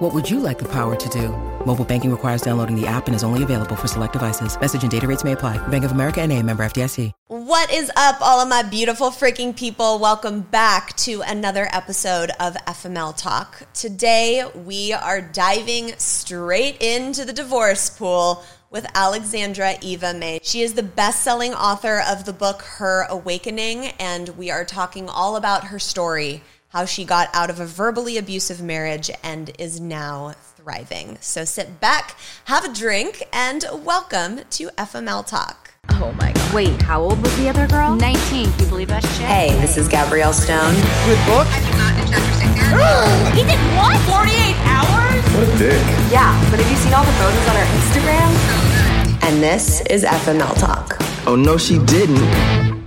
What would you like the power to do? Mobile banking requires downloading the app and is only available for select devices. Message and data rates may apply. Bank of America and a member FDIC. What is up, all of my beautiful freaking people? Welcome back to another episode of FML Talk. Today, we are diving straight into the divorce pool with Alexandra Eva May. She is the best selling author of the book Her Awakening, and we are talking all about her story how she got out of a verbally abusive marriage and is now thriving. So sit back, have a drink, and welcome to FML Talk. Oh my god. Wait, how old was the other girl? 19. Can you believe that shit? Hey, this is Gabrielle Stone. Good book? he did what? 48 hours? What a dick. Yeah, but have you seen all the photos on her Instagram? And this is FML Talk. Oh, no, she didn't.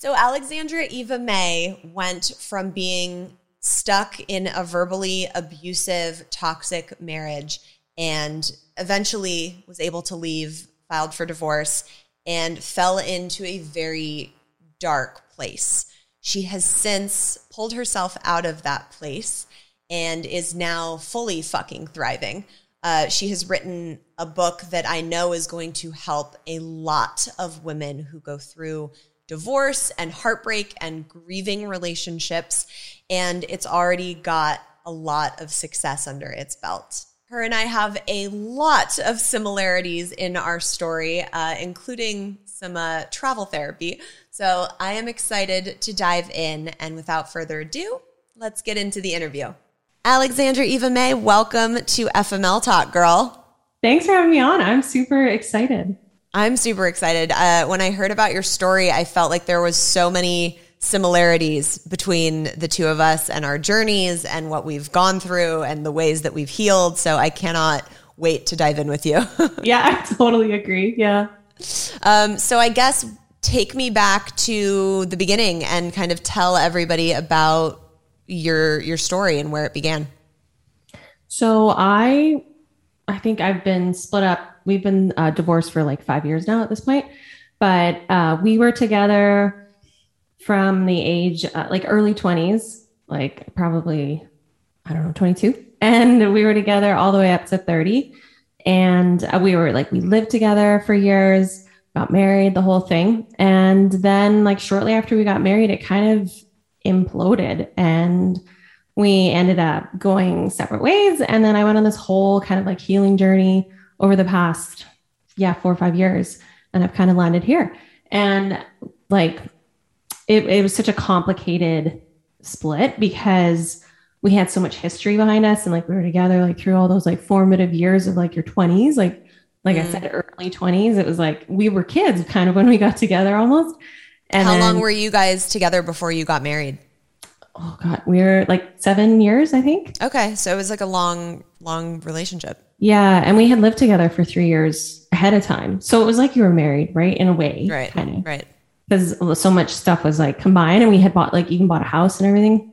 So, Alexandra Eva May went from being stuck in a verbally abusive, toxic marriage and eventually was able to leave, filed for divorce, and fell into a very dark place. She has since pulled herself out of that place and is now fully fucking thriving. Uh, she has written a book that I know is going to help a lot of women who go through divorce and heartbreak and grieving relationships. And it's already got a lot of success under its belt. Her and I have a lot of similarities in our story, uh, including some uh, travel therapy. So I am excited to dive in. And without further ado, let's get into the interview. Alexandra Eva May, welcome to FML Talk, girl. Thanks for having me on. I'm super excited. I'm super excited. Uh, when I heard about your story, I felt like there was so many similarities between the two of us and our journeys and what we've gone through and the ways that we've healed. So I cannot wait to dive in with you. yeah, I totally agree. Yeah. Um, so I guess take me back to the beginning and kind of tell everybody about your your story and where it began. So I I think I've been split up we've been uh, divorced for like five years now at this point, but uh, we were together from the age uh, like early 20s, like probably, I don't know, 22. And we were together all the way up to 30. And uh, we were like, we lived together for years, got married, the whole thing. And then, like, shortly after we got married, it kind of imploded. And we ended up going separate ways. And then I went on this whole kind of like healing journey over the past, yeah, four or five years. And I've kind of landed here. And like, it, it was such a complicated split because we had so much history behind us and like we were together like through all those like formative years of like your 20s like like mm. i said early 20s it was like we were kids kind of when we got together almost and how then, long were you guys together before you got married oh god we were like seven years i think okay so it was like a long long relationship yeah. And we had lived together for three years ahead of time. So it was like you were married, right? In a way. Right. Kind of. Right. Because so much stuff was like combined and we had bought like even bought a house and everything.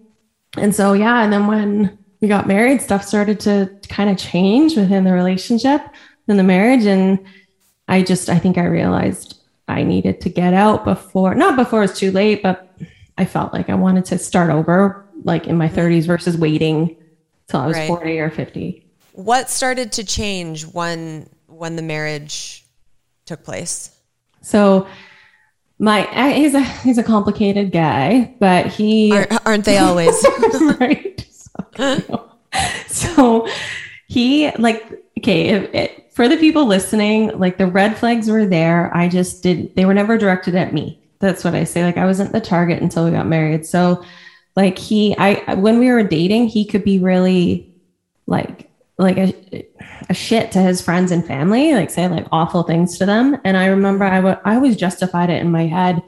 And so, yeah. And then when we got married, stuff started to kind of change within the relationship and the marriage. And I just, I think I realized I needed to get out before, not before it's too late, but I felt like I wanted to start over like in my mm-hmm. 30s versus waiting till I was right. 40 or 50. What started to change when when the marriage took place? So my he's a he's a complicated guy, but he aren't, aren't they always right? So, so, he like okay it, it, for the people listening, like the red flags were there. I just did they were never directed at me. That's what I say. Like I wasn't the target until we got married. So like he I when we were dating, he could be really like like a, a shit to his friends and family, like say like awful things to them. And I remember I, w- I always justified it in my head.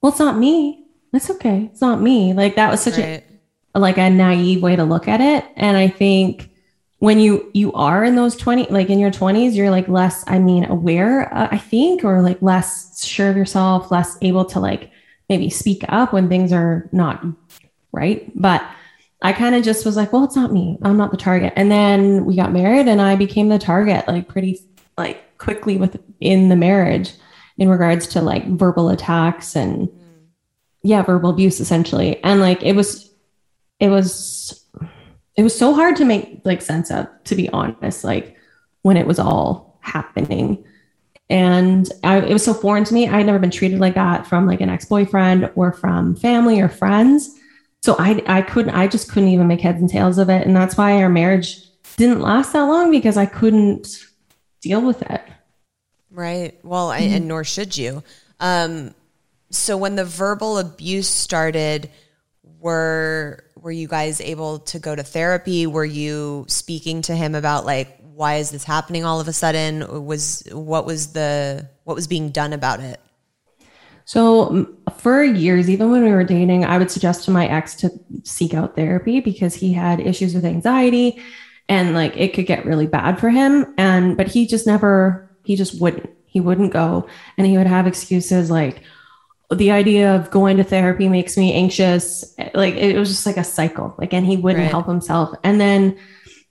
Well, it's not me. It's okay. It's not me. Like that was such right. a like a naive way to look at it. And I think when you you are in those 20 like in your 20s you're like less i mean aware uh, i think or like less sure of yourself less able to like maybe speak up when things are not right. But i kind of just was like well it's not me. I'm not the target. And then we got married and i became the target like pretty like quickly within the marriage in regards to like verbal attacks and yeah verbal abuse essentially. And like it was it was it was so hard to make like sense of to be honest like when it was all happening. And I, it was so foreign to me. I had never been treated like that from like an ex-boyfriend or from family or friends. So i i couldn't i just couldn't even make heads and tails of it. And that's why our marriage didn't last that long because i couldn't deal with it. Right. Well mm-hmm. and nor should you. Um so when the verbal abuse started were were you guys able to go to therapy? Were you speaking to him about like why is this happening all of a sudden? Was what was the what was being done about it? So for years, even when we were dating, I would suggest to my ex to seek out therapy because he had issues with anxiety and like it could get really bad for him. And but he just never he just wouldn't. He wouldn't go and he would have excuses like, the idea of going to therapy makes me anxious. Like it was just like a cycle. Like, and he wouldn't right. help himself. And then,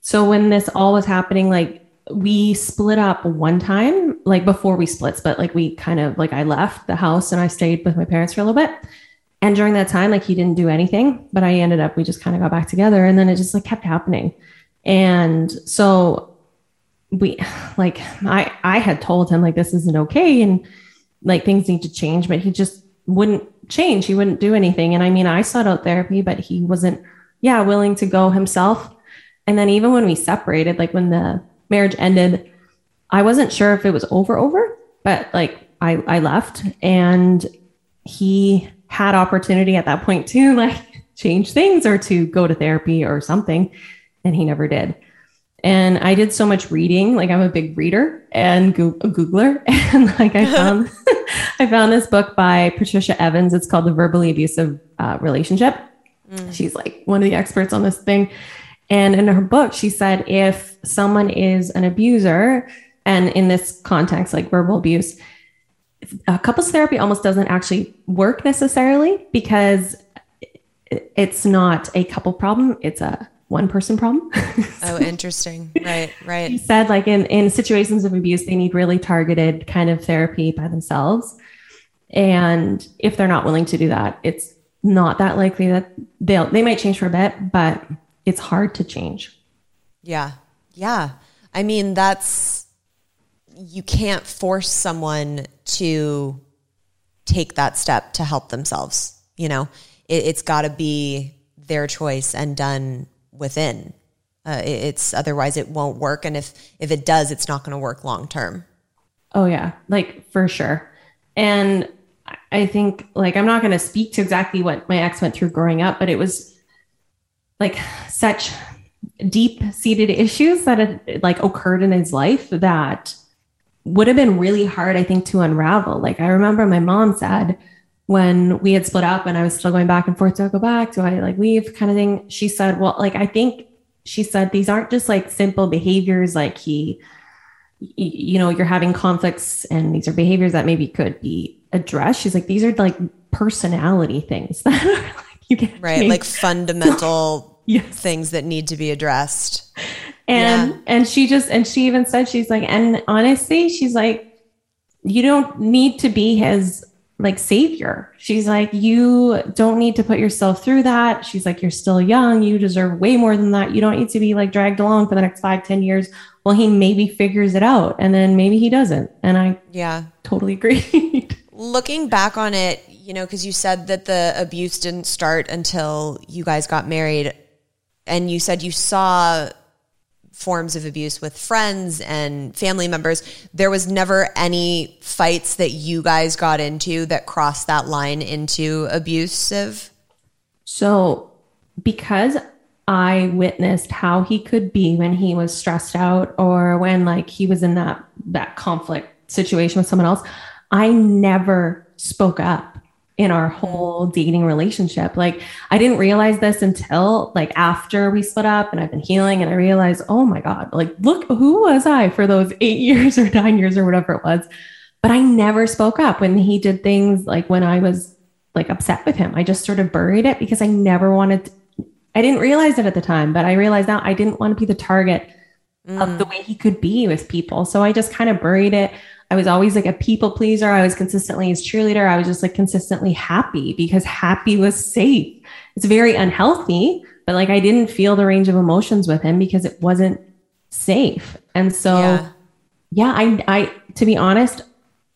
so when this all was happening, like we split up one time, like before we split, but like we kind of like I left the house and I stayed with my parents for a little bit. And during that time, like he didn't do anything, but I ended up, we just kind of got back together and then it just like kept happening. And so we like I I had told him like this isn't okay and like things need to change, but he just wouldn't change. He wouldn't do anything. And I mean, I sought out therapy, but he wasn't, yeah, willing to go himself. And then even when we separated, like when the marriage ended, I wasn't sure if it was over, over, but like I, I left and he had opportunity at that point to like change things or to go to therapy or something. And he never did. And I did so much reading. Like I'm a big reader and go- a Googler. And like I found I found this book by Patricia Evans. It's called The Verbally Abusive uh, Relationship. Mm. She's like one of the experts on this thing. And in her book, she said if someone is an abuser, and in this context, like verbal abuse, couples therapy almost doesn't actually work necessarily because it's not a couple problem, it's a one person problem. oh, interesting. Right, right. He said like in, in situations of abuse, they need really targeted kind of therapy by themselves. And if they're not willing to do that, it's not that likely that they'll they might change for a bit, but it's hard to change. Yeah. Yeah. I mean, that's you can't force someone to take that step to help themselves. You know, it, has got to be their choice and done within. Uh, it's otherwise it won't work, and if if it does, it's not going to work long term. Oh yeah, like for sure. And I think like I'm not going to speak to exactly what my ex went through growing up, but it was like such deep seated issues that had like occurred in his life that would have been really hard, I think, to unravel. Like I remember my mom said when we had split up and I was still going back and forth, do I go back? Do I like leave kind of thing? She said, well, like I think she said these aren't just like simple behaviors like he you know you're having conflicts and these are behaviors that maybe could be addressed she's like these are like personality things that are like you get right like fundamental yes. things that need to be addressed and yeah. and she just and she even said she's like and honestly she's like you don't need to be his like savior. She's like, you don't need to put yourself through that. She's like, you're still young. You deserve way more than that. You don't need to be like dragged along for the next five, ten years. Well, he maybe figures it out and then maybe he doesn't. And I yeah, totally agree. Looking back on it, you know, because you said that the abuse didn't start until you guys got married. And you said you saw forms of abuse with friends and family members. There was never any fights that you guys got into that crossed that line into abusive? So, because I witnessed how he could be when he was stressed out or when like he was in that that conflict situation with someone else, I never spoke up in our whole dating relationship. Like I didn't realize this until like after we split up and I've been healing and I realized, oh my God, like look, who was I for those eight years or nine years or whatever it was? But I never spoke up when he did things like when I was like upset with him. I just sort of buried it because I never wanted to, I didn't realize it at the time, but I realized now I didn't want to be the target mm. of the way he could be with people. So I just kind of buried it. I was always like a people pleaser. I was consistently his cheerleader. I was just like consistently happy because happy was safe. It's very unhealthy, but like I didn't feel the range of emotions with him because it wasn't safe. And so yeah, yeah I I to be honest,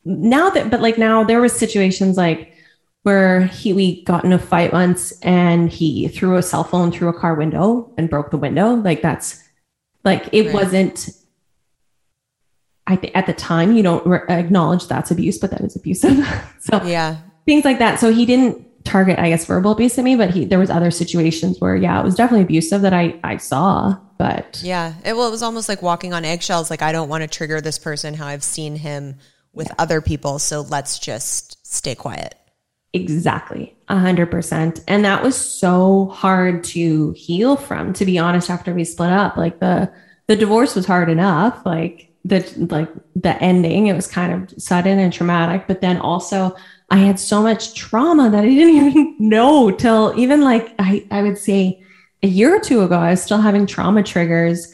now that but like now there was situations like where he we got in a fight once and he threw a cell phone through a car window and broke the window. Like that's like it right. wasn't I think at the time you don't re- acknowledge that's abuse, but that is abusive. so yeah, things like that. So he didn't target, I guess, verbal abuse at me, but he there was other situations where yeah, it was definitely abusive that I I saw. But yeah, it, well, it was almost like walking on eggshells. Like I don't want to trigger this person how I've seen him with yeah. other people, so let's just stay quiet. Exactly. A hundred percent. And that was so hard to heal from, to be honest, after we split up. Like the the divorce was hard enough. Like the like the ending it was kind of sudden and traumatic but then also i had so much trauma that i didn't even know till even like i, I would say a year or two ago i was still having trauma triggers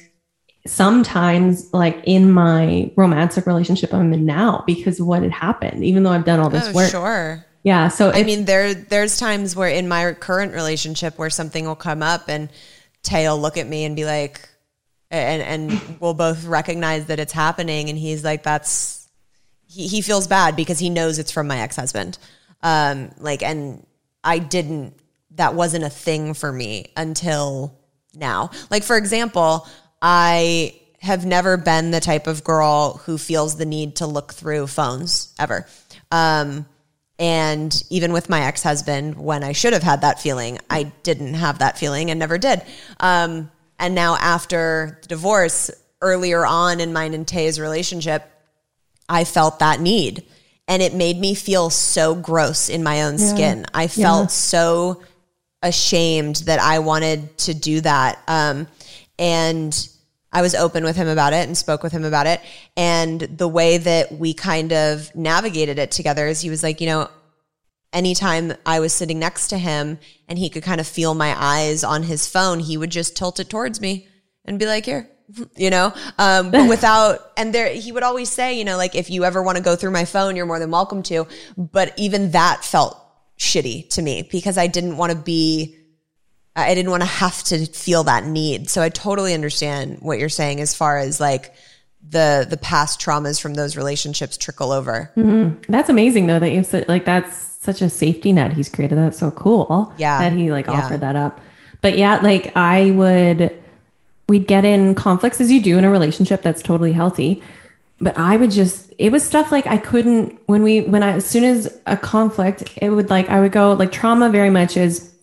sometimes like in my romantic relationship i'm in now because of what had happened even though i've done all this oh, work. sure. Yeah so i mean there there's times where in my current relationship where something will come up and tay will look at me and be like and and we'll both recognize that it's happening. And he's like that's he, he feels bad because he knows it's from my ex-husband. Um like and i didn't that wasn't a thing for me until now. Like for example i have never been the type of girl who feels the need to look through phones ever. Um and even with my ex-husband when i should have had that feeling i didn't have that feeling and never did. Um and now after the divorce, earlier on in mine and Tay's relationship, I felt that need. And it made me feel so gross in my own yeah. skin. I felt yeah. so ashamed that I wanted to do that. Um, and I was open with him about it and spoke with him about it. And the way that we kind of navigated it together is he was like, you know, anytime I was sitting next to him and he could kind of feel my eyes on his phone, he would just tilt it towards me and be like, here, you know, um, but without, and there, he would always say, you know, like, if you ever want to go through my phone, you're more than welcome to. But even that felt shitty to me because I didn't want to be, I didn't want to have to feel that need. So I totally understand what you're saying as far as like, the the past traumas from those relationships trickle over. Mm-hmm. That's amazing though that you said like that's such a safety net he's created. That's so cool. Yeah. That he like yeah. offered that up. But yeah, like I would, we'd get in conflicts as you do in a relationship that's totally healthy. But I would just, it was stuff like I couldn't, when we, when I, as soon as a conflict, it would like, I would go like trauma very much is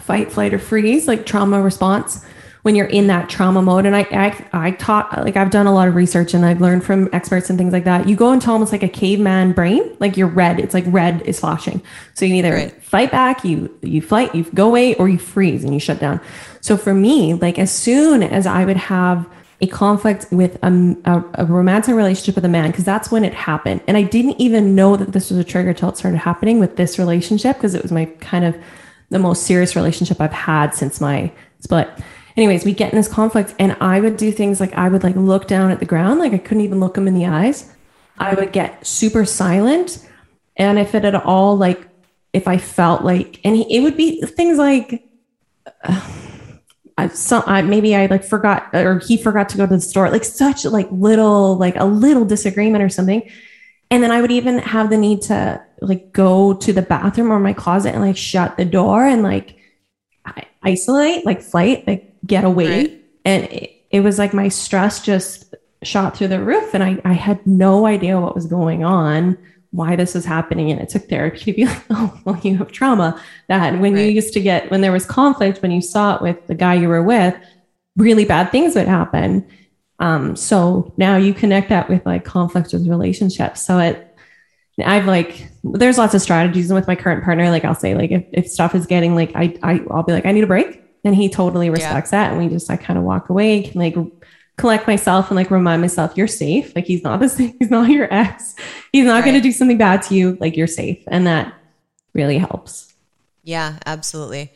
fight, flight, or freeze, like trauma response when you're in that trauma mode. And I, I, I taught, like, I've done a lot of research and I've learned from experts and things like that. You go into almost like a caveman brain, like you're red. It's like red is flashing. So you either right. fight back, you, you fight, you go away, or you freeze and you shut down. So for me, like, as soon as I would have, a conflict with a, a, a romantic relationship with a man because that's when it happened and i didn't even know that this was a trigger till it started happening with this relationship because it was my kind of the most serious relationship i've had since my split anyways, we get in this conflict and I would do things like I would like look down at the ground, like I couldn't even look him in the eyes. I would get super silent. And if it at all, like, if I felt like, and he, it would be things like, uh, I, some, I, maybe I like forgot or he forgot to go to the store, like such like little, like a little disagreement or something. And then I would even have the need to like go to the bathroom or my closet and like shut the door and like isolate, like flight, like get away. Right. And it, it, was like my stress just shot through the roof. And I, I had no idea what was going on, why this was happening. And it took therapy to be like, oh, well, you have trauma. That when right. you used to get, when there was conflict, when you saw it with the guy you were with, really bad things would happen. Um, so now you connect that with like conflict with relationships. So it, I've like there's lots of strategies And with my current partner. Like I'll say like if, if stuff is getting like I, I I'll be like I need a break, and he totally respects yeah. that, and we just I kind of walk away, can like collect myself and like remind myself you're safe. Like he's not the same, he's not your ex. He's not right. going to do something bad to you. Like you're safe, and that really helps. Yeah, absolutely.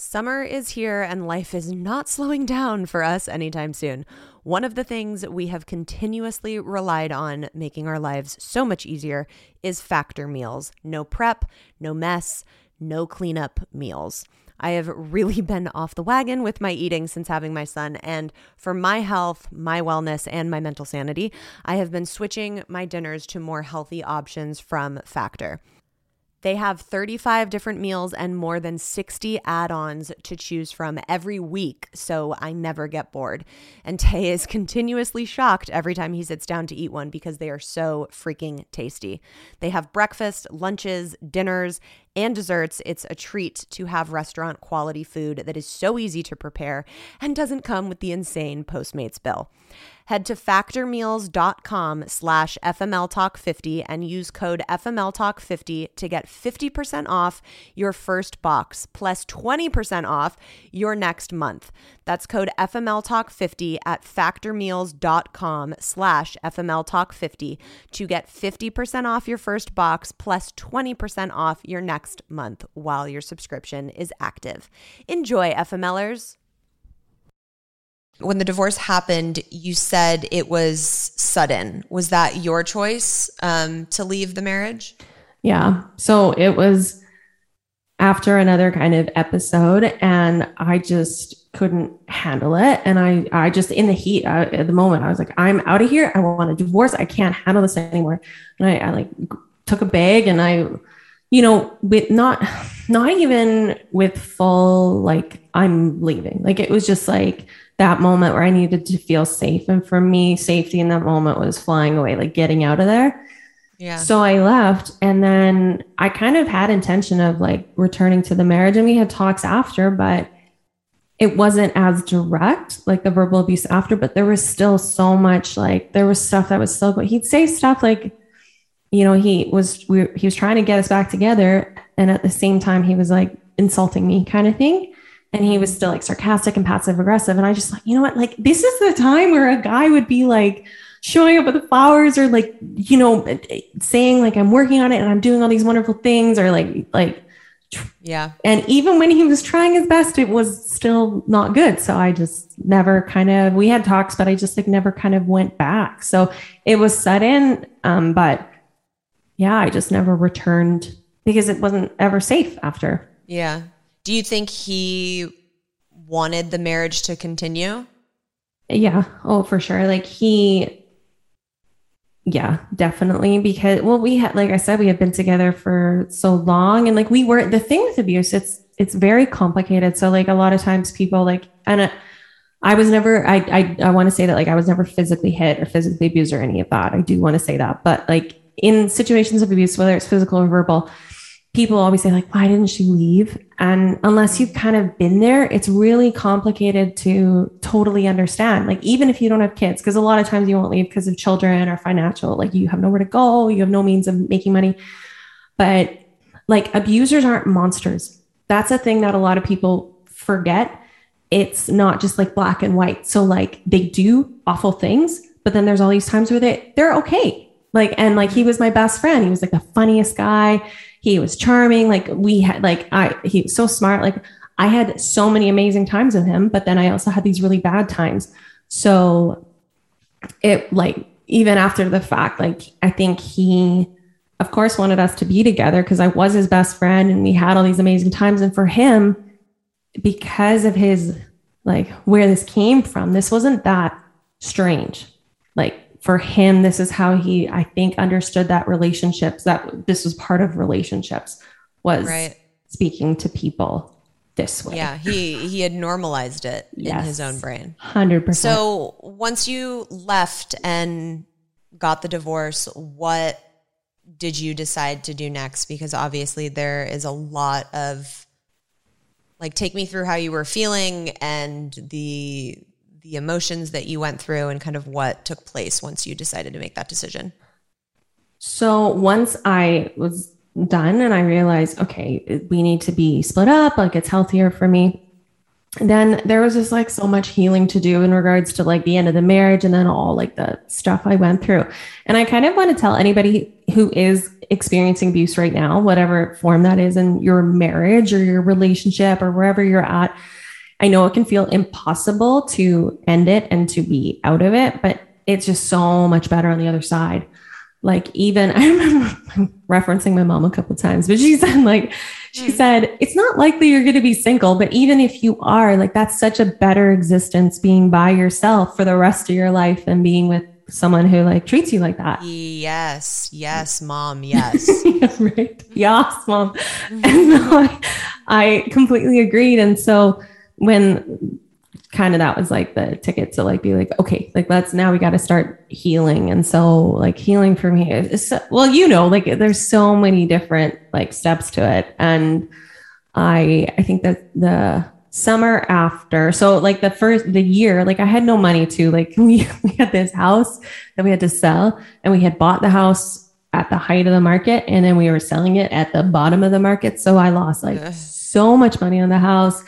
Summer is here and life is not slowing down for us anytime soon. One of the things we have continuously relied on making our lives so much easier is factor meals. No prep, no mess, no cleanup meals. I have really been off the wagon with my eating since having my son. And for my health, my wellness, and my mental sanity, I have been switching my dinners to more healthy options from Factor. They have 35 different meals and more than 60 add ons to choose from every week, so I never get bored. And Tay is continuously shocked every time he sits down to eat one because they are so freaking tasty. They have breakfast, lunches, dinners, and desserts. It's a treat to have restaurant quality food that is so easy to prepare and doesn't come with the insane Postmates bill. Head to factormeals.com slash FMLTalk50 and use code FMLTalk50 to get 50% off your first box plus 20% off your next month. That's code FMLTalk50 at factormeals.com slash FMLTalk50 to get 50% off your first box plus 20% off your next month while your subscription is active. Enjoy, FMLers when the divorce happened, you said it was sudden. Was that your choice um, to leave the marriage? Yeah. So it was after another kind of episode, and I just couldn't handle it. And I, I just in the heat I, at the moment, I was like, I'm out of here. I want a divorce. I can't handle this anymore. And I, I like took a bag and I, you know, with not, not even with full like I'm leaving. Like it was just like that moment where I needed to feel safe. And for me, safety in that moment was flying away, like getting out of there. Yeah. So I left and then I kind of had intention of like returning to the marriage and we had talks after, but it wasn't as direct, like the verbal abuse after, but there was still so much like there was stuff that was still but He'd say stuff like, you know, he was we, he was trying to get us back together, and at the same time he was like insulting me, kind of thing. And he was still like sarcastic and passive aggressive. And i just like you know what? Like this is the time where a guy would be like showing up with the flowers or like you know saying like i'm working on it and i'm doing all these wonderful things or like like yeah. and even when he was trying his best it was still not good. So i just never kind of we had talks but i just like never kind of went back. So it was sudden um but yeah i just never returned because it wasn't ever safe after yeah do you think he wanted the marriage to continue? Yeah. Oh, for sure. Like he, yeah, definitely. Because, well, we had, like I said, we had been together for so long and like we were, the thing with abuse, it's, it's very complicated. So like a lot of times people like, and uh, I was never, I, I, I want to say that like I was never physically hit or physically abused or any of that. I do want to say that. But like in situations of abuse, whether it's physical or verbal, people always say like why didn't she leave? And unless you've kind of been there it's really complicated to totally understand. Like even if you don't have kids because a lot of times you won't leave because of children or financial like you have nowhere to go you have no means of making money. But like abusers aren't monsters. That's a thing that a lot of people forget. It's not just like black and white. So like they do awful things but then there's all these times where they they're okay like and like he was my best friend he was like the funniest guy he was charming. Like we had like I he was so smart. Like I had so many amazing times with him, but then I also had these really bad times. So it like even after the fact, like I think he of course wanted us to be together because I was his best friend and we had all these amazing times. And for him, because of his like where this came from, this wasn't that strange. Like for him, this is how he, I think, understood that relationships, that this was part of relationships, was right. speaking to people this way. Yeah, he he had normalized it yes. in his own brain. 100%. So, once you left and got the divorce, what did you decide to do next because obviously there is a lot of like take me through how you were feeling and the the emotions that you went through and kind of what took place once you decided to make that decision? So once I was done and I realized, okay, we need to be split up, like it's healthier for me. Then there was just like so much healing to do in regards to like the end of the marriage and then all like the stuff I went through. And I kind of want to tell anybody who is experiencing abuse right now, whatever form that is in your marriage or your relationship or wherever you're at. I know it can feel impossible to end it and to be out of it, but it's just so much better on the other side like even I remember I'm referencing my mom a couple times, but she said like she mm. said it's not likely you're going to be single, but even if you are, like that's such a better existence being by yourself for the rest of your life than being with someone who like treats you like that. Yes, yes, mom, yes. right. Yes, mom. Mm-hmm. And I, I completely agreed. And so when kind of that was like the ticket to like be like okay like let's now we got to start healing. And so like healing for me is well you know like there's so many different like steps to it. And i i think that the summer after so like the first the year like i had no money to like we, we had this house that we had to sell and we had bought the house at the height of the market and then we were selling it at the bottom of the market. So i lost like so much money on the house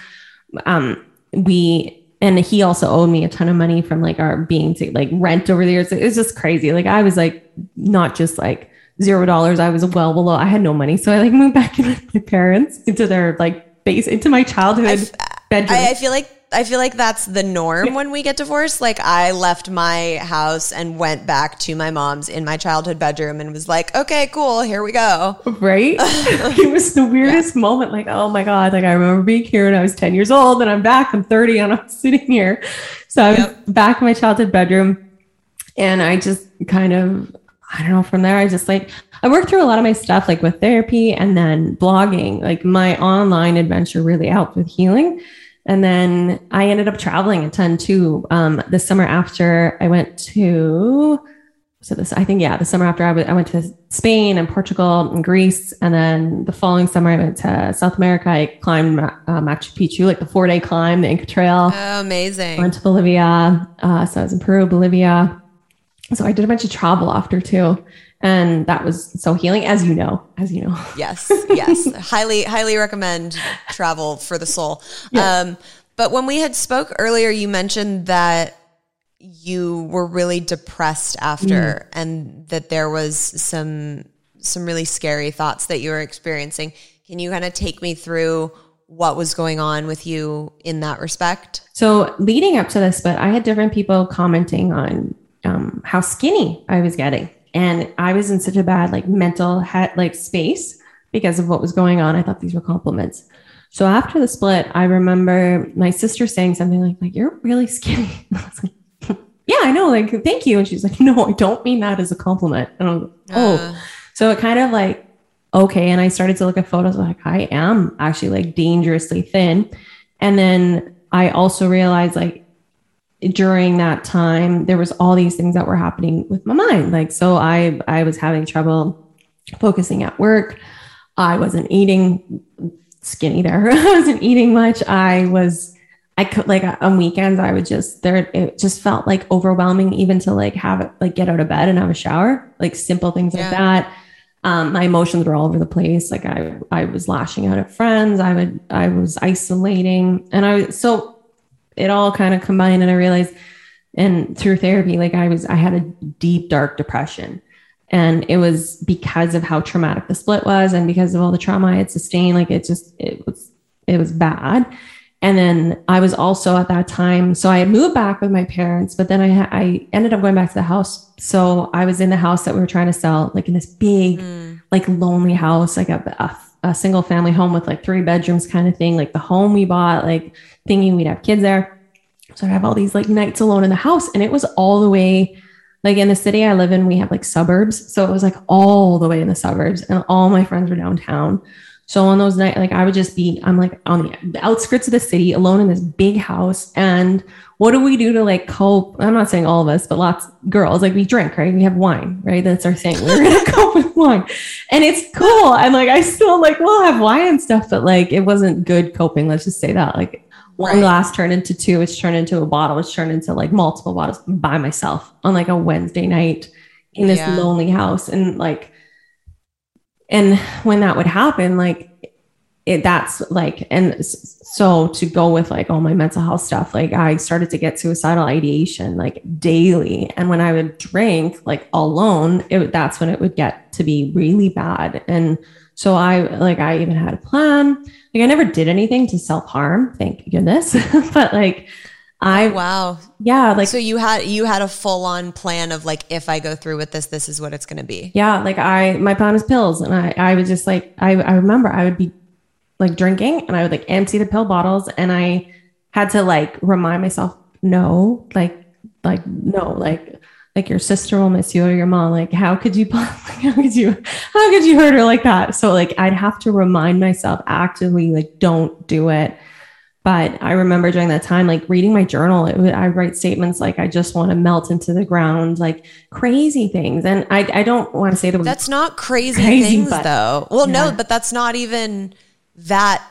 um we and he also owed me a ton of money from like our being to like rent over the years. It was just crazy. Like I was like not just like zero dollars. I was well below. I had no money, so I like moved back in with my parents into their like base into my childhood bedroom. I, I feel like I feel like that's the norm when we get divorced. Like I left my house and went back to my mom's in my childhood bedroom and was like, okay, cool, here we go. Right? it was the weirdest yeah. moment. Like, oh my God. Like I remember being here when I was 10 years old and I'm back, I'm 30 and I'm sitting here. So I was yep. back in my childhood bedroom and I just kind of, I don't know, from there, I just like, I worked through a lot of my stuff like with therapy and then blogging. Like my online adventure really helped with healing and then I ended up traveling a ton too. Um, the summer after I went to, so this, I think, yeah, the summer after I, w- I went to Spain and Portugal and Greece. And then the following summer I went to South America. I climbed uh, Machu Picchu, like the four day climb, the Inca Trail. Oh, amazing. I Went to Bolivia. Uh, so I was in Peru, Bolivia. So I did a bunch of travel after too and that was so healing as you know as you know. Yes yes. Highly highly recommend travel for the soul. Yes. um but when we had spoke earlier you mentioned that you were really depressed after mm. and that there was some some really scary thoughts that you were experiencing. Can you kind of take me through what was going on with you in that respect? So leading up to this but i had different people commenting on um, how skinny i was getting and I was in such a bad like mental head like space because of what was going on. I thought these were compliments. So after the split, I remember my sister saying something like, like you're really skinny. I was like, yeah, I know. Like, thank you. And she's like, no, I don't mean that as a compliment. And I'm like, oh, uh. so it kind of like, okay. And I started to look at photos like I am actually like dangerously thin. And then I also realized like during that time there was all these things that were happening with my mind. Like so i i was having trouble focusing at work. I wasn't eating skinny there. I wasn't eating much. I was i could like on weekends i would just there it just felt like overwhelming even to like have it like get out of bed and have a shower. Like simple things yeah. like that. Um, my emotions were all over the place. Like i i was lashing out at friends. I would i was isolating. And i so it all kind of combined and I realized and through therapy like I was I had a deep dark depression. And it was because of how traumatic the split was and because of all the trauma I had sustained like it just it was it was bad. And then I was also at that time so I had moved back with my parents but then I I ended up going back to the house. So I was in the house that we were trying to sell like in this big mm. like lonely house like a, a a single family home with like three bedrooms kind of thing, like the home we bought, like thinking we'd have kids there. So I have all these like nights alone in the house. And it was all the way like in the city I live in, we have like suburbs. So it was like all the way in the suburbs and all my friends were downtown. So on those nights, like I would just be, I'm like on the outskirts of the city alone in this big house. And what do we do to like cope? I'm not saying all of us, but lots girls, like we drink, right? We have wine, right? That's our thing. We're gonna cope with wine. And it's cool. And like I still like we'll have wine and stuff, but like it wasn't good coping. Let's just say that. Like one right. glass turned into two, it's turned into a bottle, it's turned into like multiple bottles by myself on like a Wednesday night in this Yeah. lonely house and like and when that would happen like it that's like and so to go with like all my mental health stuff like i started to get suicidal ideation like daily. And when i would drink like alone it, that's when it would get to be really bad. And so i like i even had a plan. Like i never did anything to self-harm thank goodness. But like i Oh, wow. yeah like so you had you had a full on plan of like if I go through with this, this is what it's going to be. yeah like i my plan is pills and i i was just like i i remember i would be like drinking and i would like empty the pill bottles and i had to like remind myself no like like no like like your sister will miss you or your mom like how could you how could you how could you hurt her like that so like i'd have to remind myself actively like don't do it but i remember during that time like reading my journal it would, i write statements like i just want to melt into the ground like crazy things and i i don't want to say that That's not crazy, Crazy, things but- though. Well, no, but that's not even that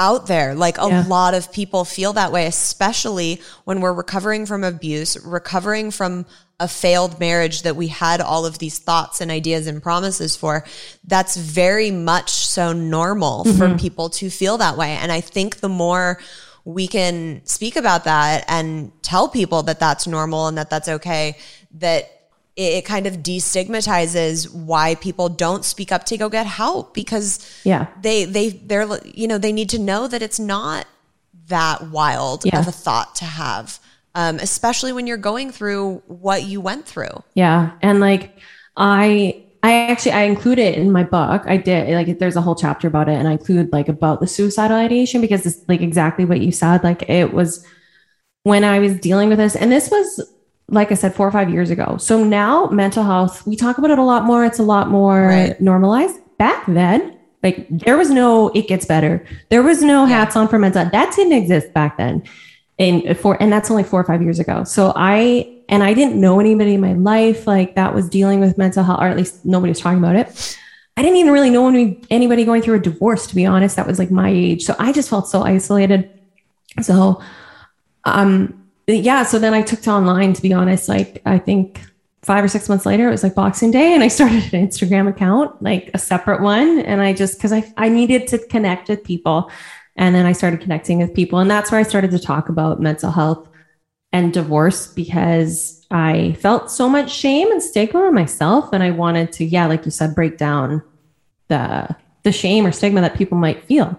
out there. Like a Yeah. lot of people feel that way, especially when we're recovering from abuse, recovering from a failed marriage that we had all of these thoughts and ideas and promises for. That's very much so normal for mm-hmm. people to feel that way. And I think the more we can speak about that and tell people that that's normal and that that's okay, that it, it kind of destigmatizes why people don't speak up to go get help because yeah they they they're you know they need to know that it's not that wild Yeah. of a thought to have um, especially when you're going through what you went through Yeah. And like I I actually I include it in my book. I did like there's a whole chapter about it and I include like about the suicidal ideation because it's like exactly what you said. Like it was when I was dealing with this, and this was like I said, four or five years ago. So now mental health, we talk about it a lot more. It's a lot more Right. normalized. Back then, like there was no it gets better. There was no hats on for mental that didn't exist back then. And for and that's only four or five years ago. So I and I didn't know anybody in my life like that was dealing with mental health, or at least nobody was talking about it. I didn't even really know anybody going through a divorce, to be honest. That was like my age. So I just felt so isolated. So um yeah, so then I took to online to be honest. Like I think five or six months later, it was like Boxing Day, and I started an Instagram account, like a separate one. And I just because I I needed to connect with people. And then I started connecting with people. And that's where I started to talk about mental health and divorce because I felt so much shame and stigma on myself. And I wanted to, yeah, like you said, break down the the shame or stigma that people might feel.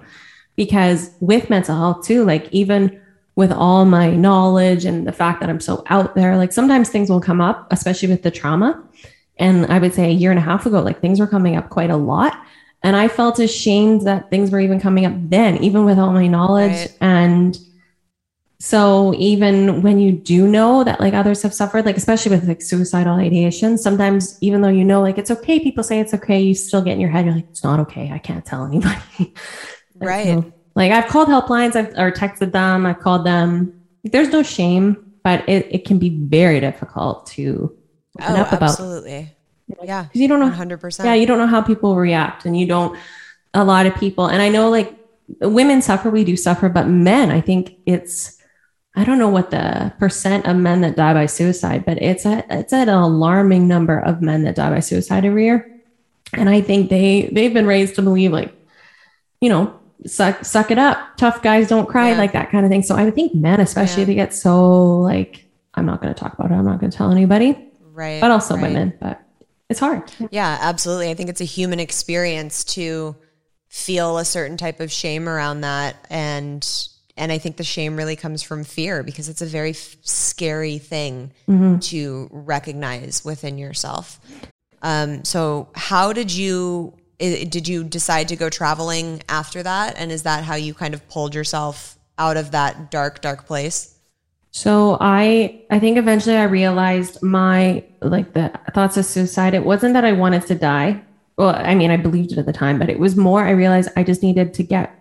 Because with mental health too, like even with all my knowledge and the fact that I'm so out there, like sometimes things will come up, especially with the trauma. And I would say a year and a half ago, like things were coming up quite a lot. And I felt ashamed that things were even coming up then, even with all my knowledge. Right. And so even when you do know that like others have suffered, like especially with like suicidal ideation, sometimes even though you know like it's okay, people say it's okay, you still get in your head, you're like, it's not okay. I can't tell anybody. Like, Right. so, like I've called helplines, I've or texted them, I've called them. There's no shame, but it, it can be very difficult to open oh up about absolutely yeah. Because you don't know 100% yeah you don't know how people react and you don't a lot of people and i know like women suffer we do suffer but men i think it's i don't know what the percent of men that die by suicide but it's a it's at an alarming number of men that die by suicide every year. And i think they they've been raised to believe like you know suck suck it up. Tough guys don't cry Yeah. like that kind of thing. So i think men especially Yeah. they get so like i'm not going to talk about it. I'm not going to tell anybody. Right but also right. women but it's hard Yeah, absolutely. I think it's a human experience to feel a certain type of shame around that and and I think the shame really comes from fear because it's a very f- scary thing to recognize within yourself. Um, so how did you did you decide to go traveling after that and is that how you kind of pulled yourself out of that dark dark place? So I I think eventually I realized my like the thoughts of suicide. It wasn't that I wanted to die. Well, I mean, I believed it at the time, but it was more I realized I just needed to get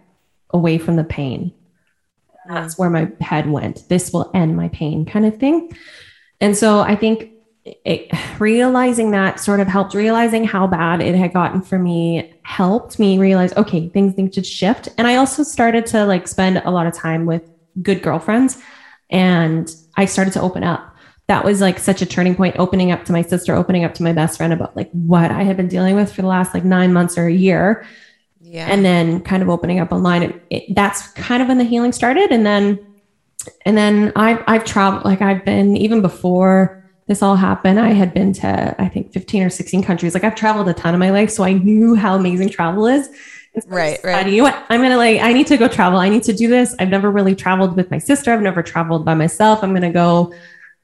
away from the pain. Uh-huh. That's where my head went. This will end my pain kind of thing. And so I think it, realizing that sort of helped realizing how bad it had gotten for me helped me realize okay things need to shift and i also started to like spend a lot of time with good girlfriends and i started to open up. That was like such a turning point opening up to my sister opening up to my best friend about like what i had been dealing with for the last like nine months or a year. Yeah. and then kind of opening up online. It, it, that's kind of when the healing started. And then and then i've i've traveled like i've been even before this all happened i had been to i think 15 or 16 countries. Like i've traveled a ton in my life so i knew how amazing travel is And so I Right, right. you know what i'm gonna like i need to go travel. I need to do this. I've never really traveled with my sister. I've never traveled by myself. I'm gonna go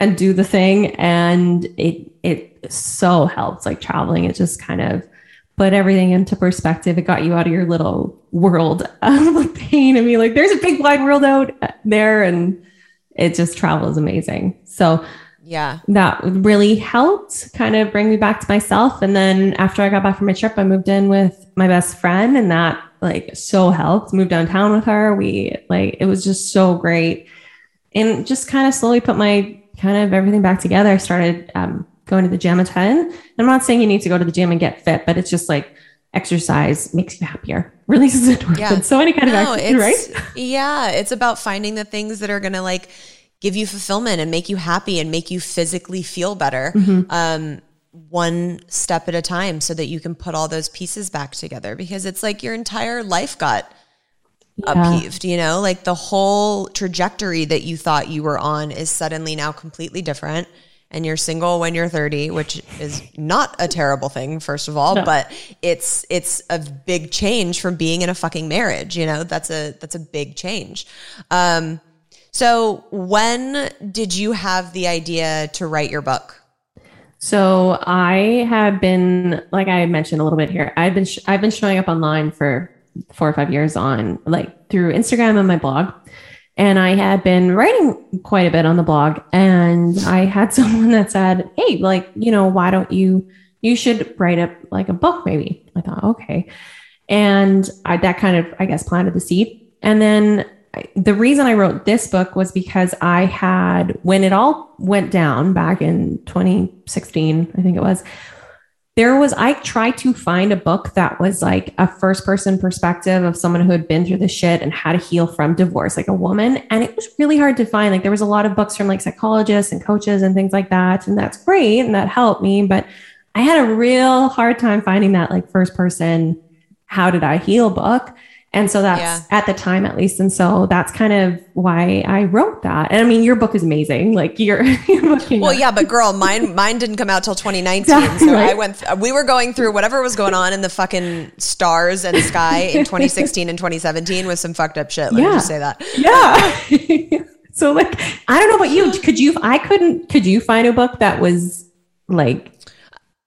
and do the thing. And it it so helped like traveling. It just kind of put everything into perspective. It got you out of your little world of pain. I mean, like there's a big wide world out there and it just travel is amazing. So yeah. that really helped kind of bring me back to myself. And then after i got back from my trip i moved in with my best friend and that like so helped. Moved downtown with her. We like it was just so great. And just kind of slowly put my kind of everything back together. I started um, going to the gym a ton. I'm not saying you need to go to the gym and get fit but it's just like exercise makes you happier. Releases endorphins. Yeah. so any kind No, of right? Yeah, it's about finding the things that are gonna like give you fulfillment and make you happy and make you physically feel better. Mm-hmm. Um, one step at a time so that you can put all those pieces back together because it's like your entire life got upheaved, you know, like the whole trajectory that you thought you were on is suddenly now completely different. And you're single when you're 30, which is not a terrible thing, first of all, No. but it's it's a big change from being in a fucking marriage. You know, that's a that's a big change. Um, so when did you have the idea to write your book? So I have been, like I mentioned a little bit here, I've been sh- I've been showing up online for four or five years on like through Instagram and my blog, and I had been writing quite a bit on the blog. And I had someone that said, "Hey, like you know, why don't you you should write up like a book maybe?" I thought, okay, and I, that kind of I guess planted the seed. And then the reason I wrote this book was because I had, when it all went down back in 2016, I think it was, there was, I tried to find a book that was like a first person perspective of someone who had been through the shit and how to heal from divorce, like a woman. And it was really hard to find. Like there was a lot of books from like psychologists and coaches and things like that. And that's great. And that helped me. But I had a real hard time finding that like first person, how did I heal book. And so that's Yeah. at the time, at least. And so that's kind of why I wrote that. And I mean, your book is amazing. Like your, your book came Well, yeah, but girl, mine mine didn't come out till 2019. Exactly, so I went. Th- we were going through whatever was going on in the fucking stars and sky in 2016 and 2017 with some fucked up shit. Let me just say that. Yeah. so like, I don't know about you. Could you, I couldn't, could you find a book that was like,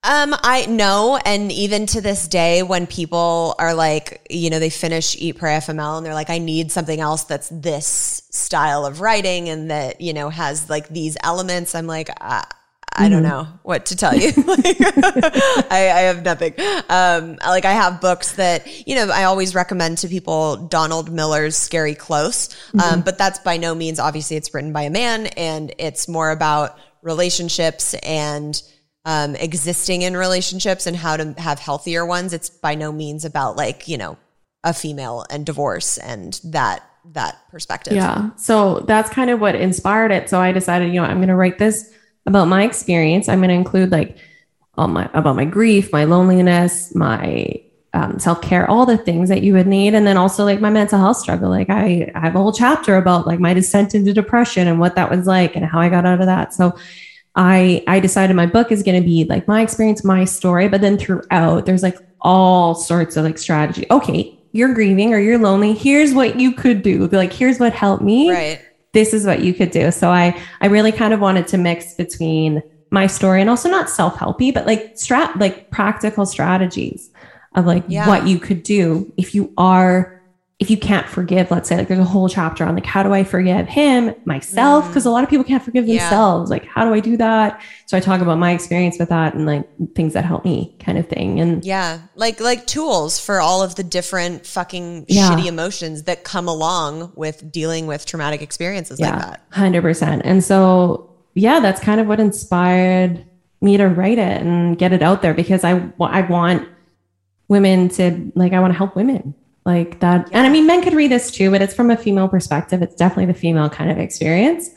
Um, I know, and even to this day, when people are like, you know, they finish Eat Pray FML and they're like, I need something else that's this style of writing and that you know has like these elements. I'm like, I, I don't know what to tell you. like, I, I have nothing. Um, like I have books that you know I always recommend to people. Donald Miller's Scary Close, um, but that's by no means obviously it's written by a man, and it's more about relationships and um, existing in relationships and how to have healthier ones. It's by no means about like you know a female and divorce and that that perspective. Yeah. So that's kind of what inspired it. So I decided, you know, I'm going to write this about my experience. I'm going to include like all my about my grief, my loneliness, my um, self care, all the things that you would need, and then also like my mental health struggle. Like I, I have a whole chapter about like my descent into depression and what that was like and how I got out of that. So I I decided my book is going to be like my experience, my story, but then throughout there's like all sorts of like strategy. Okay, you're grieving or you're lonely. Here's what you could do. Like here's what helped me. Right. This is what you could do. So I I really kind of wanted to mix between my story and also not self-helpy, but like strat like practical strategies of like Yeah. what you could do if you are if you can't forgive, let's say like there's a whole chapter on like how do I forgive him, myself? Because a lot of people can't forgive Mm. Yeah. themselves. Like, how do I do that? So I talk about my experience with that and like things that help me kind of thing. And Yeah, like like tools for all of the different fucking Yeah. shitty emotions that come along with dealing with traumatic experiences like that. Hundred percent. And so, yeah, that's kind of what inspired me to write it and get it out there because I I want women to like I want to help women like that. And I mean, men could read this too, but it's from a female perspective. It's definitely the female kind of experience.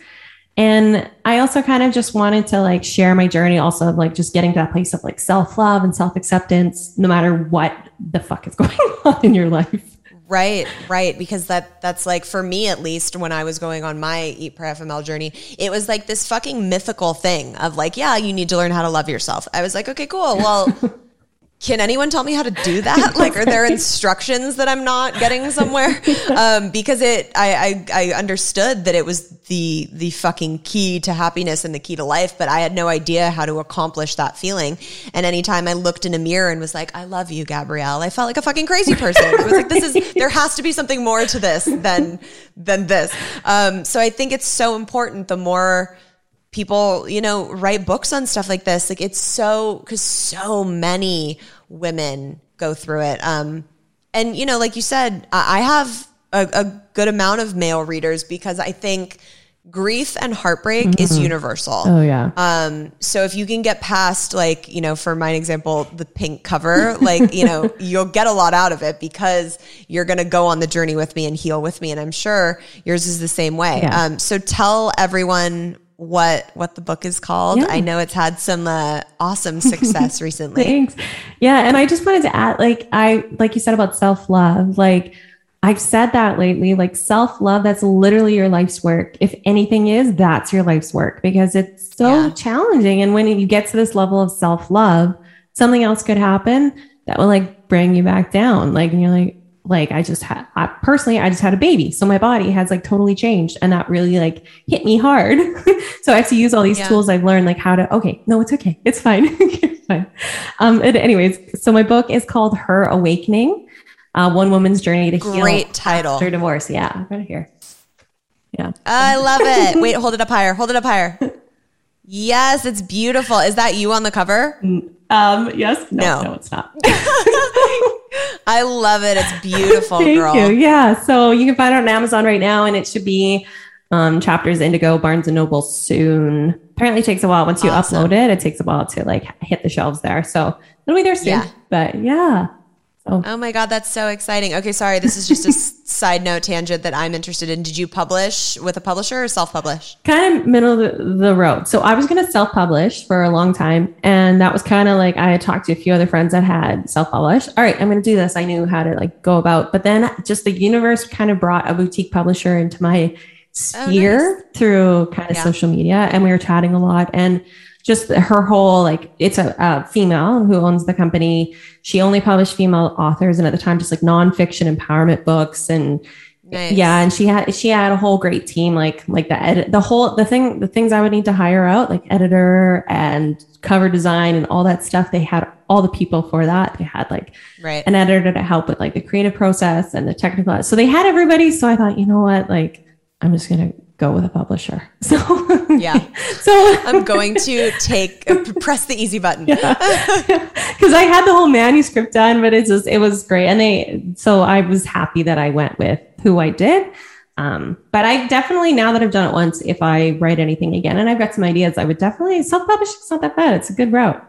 And I also kind of just wanted to like share my journey also of like just getting to that place of like self love and self acceptance, no matter what the fuck is going on in your life. Right, right. Because that that's like for me at least when I was going on my Eat Pray FML journey, it was like this fucking mythical thing of like, yeah, you need to learn how to love yourself. I was like, okay, cool. Well, can anyone tell me how to do that? Like, are there instructions that I'm not getting somewhere? Um, because it, I, I, I understood that it was the the fucking key to happiness and the key to life, but I had no idea how to accomplish that feeling. And anytime I looked in a mirror and was like, "I love you, Gabrielle," I felt like a fucking crazy person. It was like, "This is there has to be something more to this than than this." Um, so I think it's so important. The more people, you know, write books on stuff like this. Like it's so because so many women go through it. Um, and you know, like you said, I have a, a good amount of male readers because I think grief and heartbreak mm-hmm. is universal. Oh yeah. Um, so if you can get past like, you know, for my example, the pink cover, like, you know, you'll get a lot out of it because you're going to go on the journey with me and heal with me. And I'm sure yours is the same way. Yeah. Um, so tell everyone what what the book is called. Yeah. I know it's had some uh, awesome success recently. Thanks. Yeah, and I just wanted to add like I like you said about self-love, like I've said that lately, like self-love that's literally your life's work. If anything is, that's your life's work because it's so yeah. challenging and when you get to this level of self-love, something else could happen that will like bring you back down. Like and you're like like I just had I, personally I just had a baby. So my body has like totally changed and that really like hit me hard. So I have to use all these yeah. tools I've learned like how to okay no it's okay. It's fine. It's fine. Um and anyways so my book is called Her Awakening uh, one woman's journey to Great heal great title. After divorce. Yeah right here. Yeah. I love it. Wait hold it up higher. Hold it up higher yes it's beautiful is that you on the cover um yes no no, no it's not I love it. It's beautiful, Thank girl. You. Yeah. So you can find it on Amazon right now, and it should be um, chapters Indigo, Barnes and Noble soon. Apparently, takes a while once you awesome. upload it. It takes a while to like hit the shelves there. So it'll be there soon. Yeah. But yeah. Oh. oh my God, that's so exciting. Okay, sorry. This is just a side note tangent that I'm interested in. Did you publish with a publisher or self publish? Kind of middle of the, road. So I was going to self publish for a long time. And that was kind of like I had talked to a few other friends that had self published. All right, I'm going to do this. I knew how to like go about. But then just the universe kind of brought a boutique publisher into my oh, sphere oh, nice. through kind of yeah. social media. And we were chatting a lot. And just her whole like it's a, a, female who owns the company. She only published female authors and at the time just like nonfiction empowerment books and nice. yeah and she had she had a whole great team like like the edit the whole the thing the things i would need to hire out like editor and cover design and all that stuff. They had all the people for that. They had like right. an editor to help with like the creative process and the technical so they had everybody. So i thought you know what? Like i'm just gonna go with a publisher. So yeah. so I'm going to take press the easy button. Because I had the whole manuscript done, but it just it was great. And they so I was happy that I went with who I did. Um, but I definitely now that I've done it once, if I write anything again and I've got some ideas, I would definitely self-publish. It's not that bad. It's a good route.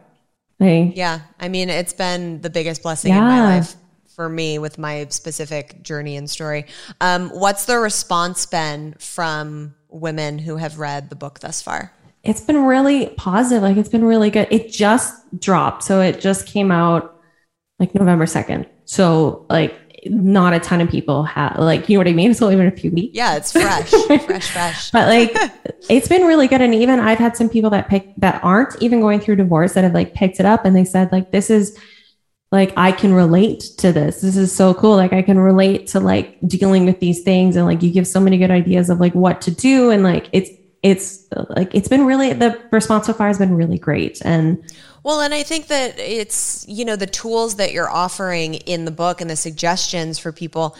I, yeah. I mean, it's been the biggest blessing yeah. in my life for me with my specific journey and story. Um, what's the response been from women who have read the book thus far? It's been really positive. Like it's been really good. It just dropped. So it just came out like November 2nd. So like not a ton of people have like you know what I mean? It's only been a few weeks. Yeah, it's fresh, fresh, fresh. But like it's been really good. And even I've had some people that pick that aren't even going through divorce that have like picked it up and they said like this is like I can relate to this. This is so cool. Like I can relate to like dealing with these things and like you give so many good ideas of like what to do and like it's it's like it's been really the response so far has been really great and well and i think that it's you know the tools that you're offering in the book and the suggestions for people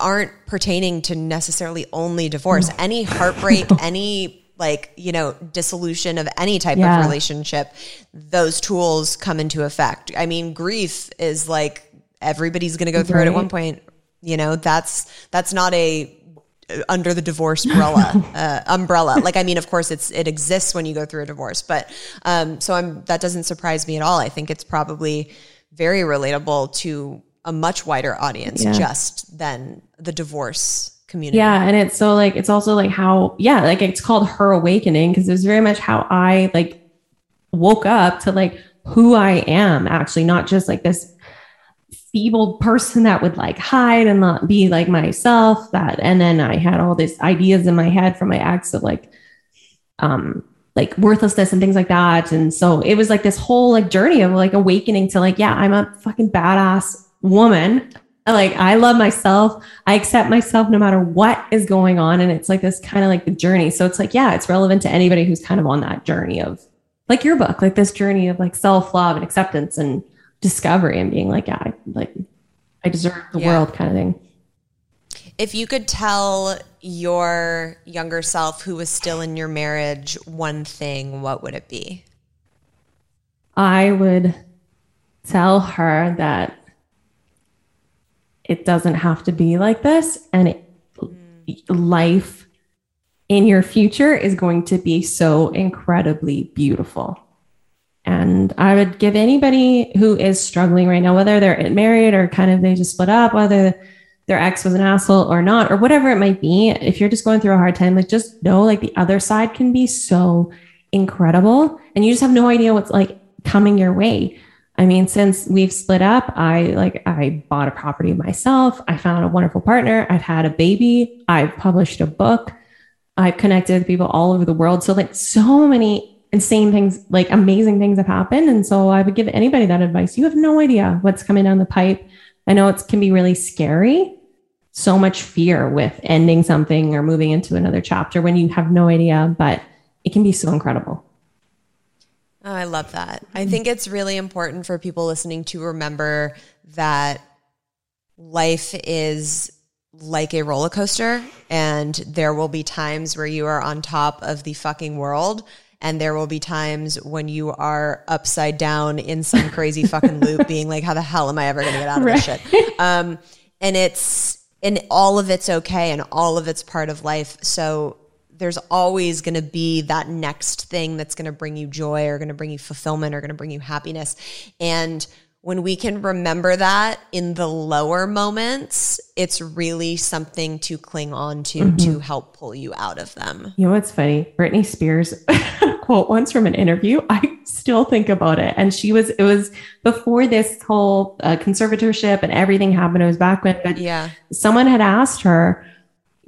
aren't pertaining to necessarily only divorce any heartbreak any like you know dissolution of any type yeah. of relationship those tools come into effect i mean grief is like everybody's going to go through right. it at one point you know that's that's not a uh, under the divorce umbrella uh, umbrella like i mean of course it's it exists when you go through a divorce but um so i'm that doesn't surprise me at all i think it's probably very relatable to a much wider audience yeah. just than the divorce community. Yeah. And it's so like, it's also like how, yeah, like it's called her awakening because it's very much how I like woke up to like who I am actually, not just like this feeble person that would like hide and not be like myself that and then i had all these ideas in my head from my ex of like um like worthlessness and things like that and so it was like this whole like journey of like awakening to like yeah i'm a fucking badass woman like i love myself i accept myself no matter what is going on and it's like this kind of like the journey so it's like yeah it's relevant to anybody who's kind of on that journey of like your book like this journey of like self-love and acceptance and discovery and being like, yeah, I, like I deserve the yeah. world kind of thing. If you could tell your younger self who was still in your marriage one thing, what would it be? I would tell her that it doesn't have to be like this and it, life in your future is going to be so incredibly beautiful. And I would give anybody who is struggling right now, whether they're married or kind of they just split up, whether their ex was an asshole or not, or whatever it might be, if you're just going through a hard time, like just know like the other side can be so incredible and you just have no idea what's like coming your way. I mean, since we've split up, I like I bought a property myself. I found a wonderful partner. I've had a baby. I've published a book. I've connected with people all over the world. So like so many insane things, like amazing things have happened. And so I would give anybody that advice. You have no idea what's coming down the pipe. I know it can be really scary. So much fear with ending something or moving into another chapter when you have no idea, but it can be so incredible. Oh, I love that. I think it's really important for people listening to remember that life is like a roller coaster and there will be times where you are on top of the fucking world and there will be times when you are upside down in some crazy fucking loop being like how the hell am i ever going to get out of right. this shit um, and it's and all of it's okay and all of it's part of life so there's always going to be that next thing that's going to bring you joy or going to bring you fulfillment or going to bring you happiness and when we can remember that in the lower moments, it's really something to cling on to mm-hmm. to help pull you out of them. You know what's funny? Britney Spears quote once from an interview. I still think about it. And she was, it was before this whole uh, conservatorship and everything happened. It was back when, but yeah, someone had asked her,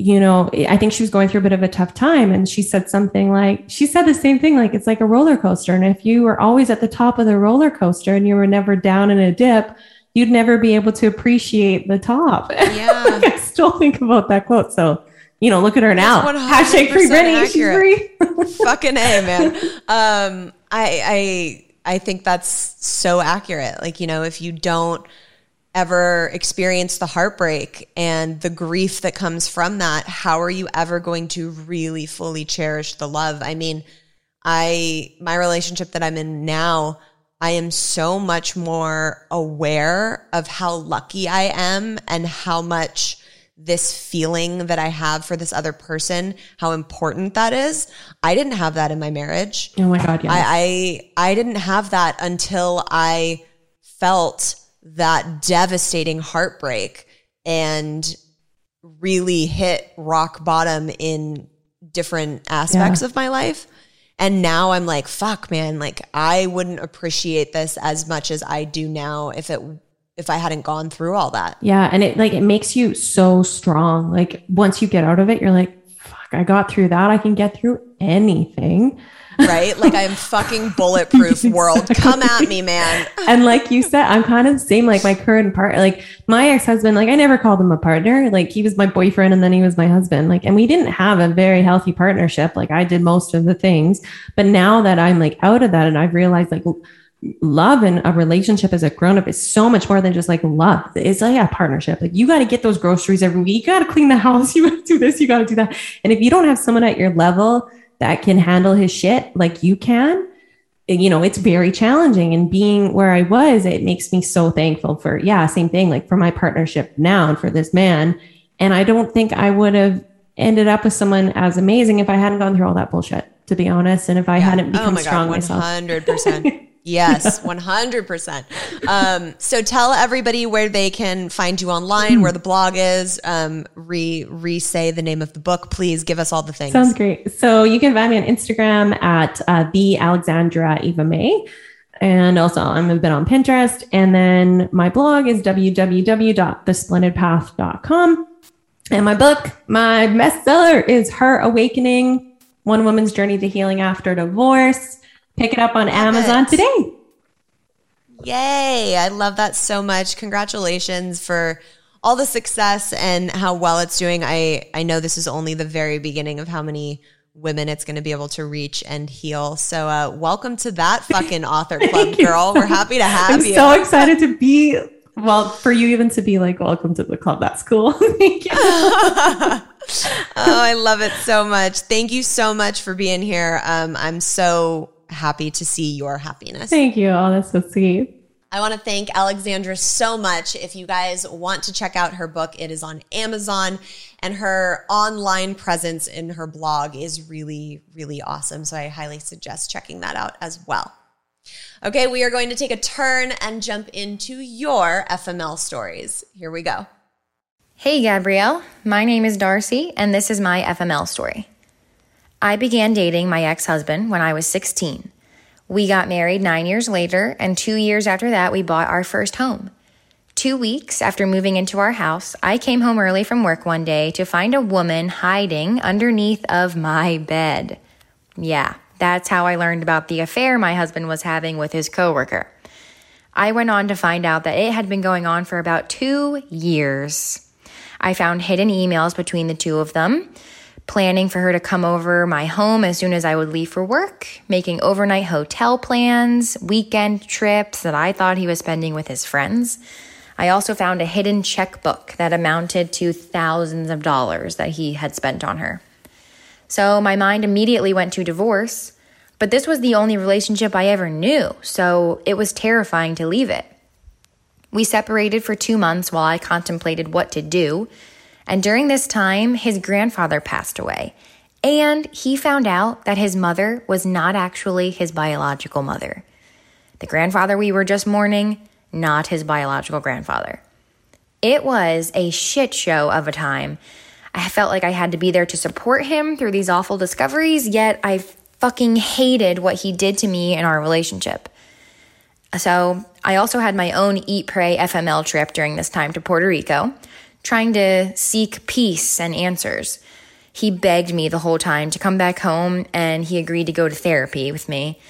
you know, I think she was going through a bit of a tough time. And she said something like, she said the same thing, like, it's like a roller coaster. And if you were always at the top of the roller coaster and you were never down in a dip, you'd never be able to appreciate the top. Yeah. I still think about that quote. So, you know, look at her now. Hashtag free Britney. She's free. Fucking A, man. Um, I, I, I think that's so accurate. Like, you know, if you don't, ever experienced the heartbreak and the grief that comes from that, how are you ever going to really fully cherish the love? I mean, I, my relationship that I'm in now, I am so much more aware of how lucky I am and how much this feeling that I have for this other person, how important that is. I didn't have that in my marriage. Oh my God. Yes. I, I, I didn't have that until I felt that devastating heartbreak and really hit rock bottom in different aspects yeah. of my life. And now I'm like, fuck, man, like I wouldn't appreciate this as much as I do now if it if I hadn't gone through all that. Yeah, and it like it makes you so strong. Like once you get out of it, you're like, fuck, I got through that. I can get through anything right? Like I'm fucking bulletproof world. Come at me, man. and like you said, I'm kind of the same. Like my current partner. like my ex husband, like I never called him a partner. Like he was my boyfriend and then he was my husband. Like, and we didn't have a very healthy partnership. Like I did most of the things. But now that I'm like out of that and I've realized like, love and a relationship as a grown up is so much more than just like love. It's like a partnership. Like you got to get those groceries every week. You got to clean the house. You got to do this. You got to do that. And if you don't have someone at your level that can handle his shit like you can, you know, it's very challenging. And being where I was, it makes me so thankful for, yeah, same thing, like for my partnership now and for this man. And I don't think I would have ended up with someone as amazing if I hadn't gone through all that bullshit, to be honest. And if I yeah. hadn't become oh my strong God, 100%. myself. Yes, 100%. Um, so tell everybody where they can find you online, where the blog is. Um, re re say the name of the book, please. Give us all the things. Sounds great. So you can find me on Instagram at uh, the Alexandra Eva May. And also, I'm a bit on Pinterest. And then my blog is www.thesplendidpath.com. And my book, my bestseller is Her Awakening One Woman's Journey to Healing After Divorce. Pick it up on Love Amazon it. today. Yay. I love that so much. Congratulations for all the success and how well it's doing. I, I know this is only the very beginning of how many women it's going to be able to reach and heal. So, uh, welcome to that fucking author club, girl. We're happy to have you. I'm you. so excited to be, well, for you even to be like, welcome to the club. That's cool. Thank you. oh, I love it so much. Thank you so much for being here. Um, I'm so happy to see your happiness. Thank you. Oh, that's so sweet. I want to thank Alexandra so much. If you guys want to check out her book, it is on Amazon, and her online presence in her blog is really, really awesome. So I highly suggest checking that out as well. Okay, we are going to take a turn and jump into your FML stories. Here we go. Hey, Gabrielle. My name is Darcy, and this is my FML story. I began dating my ex husband when I was 16. We got married nine years later, and two years after that, we bought our first home. Two weeks after moving into our house, I came home early from work one day to find a woman hiding underneath of my bed. Yeah, that's how I learned about the affair my husband was having with his coworker. I went on to find out that it had been going on for about two years. I found hidden emails between the two of them, planning for her to come over my home as soon as I would leave for work, making overnight hotel plans, weekend trips that I thought he was spending with his friends. I also found a hidden checkbook that amounted to thousands of dollars that he had spent on her. So my mind immediately went to divorce, but this was the only relationship I ever knew, so it was terrifying to leave it. We separated for two months while I contemplated what to do. And during this time, his grandfather passed away. And he found out that his mother was not actually his biological mother. The grandfather we were just mourning, not his biological grandfather. It was a shit show of a time. I felt like I had to be there to support him through these awful discoveries, yet I fucking hated what he did to me in our relationship. So I also had my own Eat, Pray FML trip during this time to Puerto Rico, trying to seek peace and answers. He begged me the whole time to come back home and he agreed to go to therapy with me.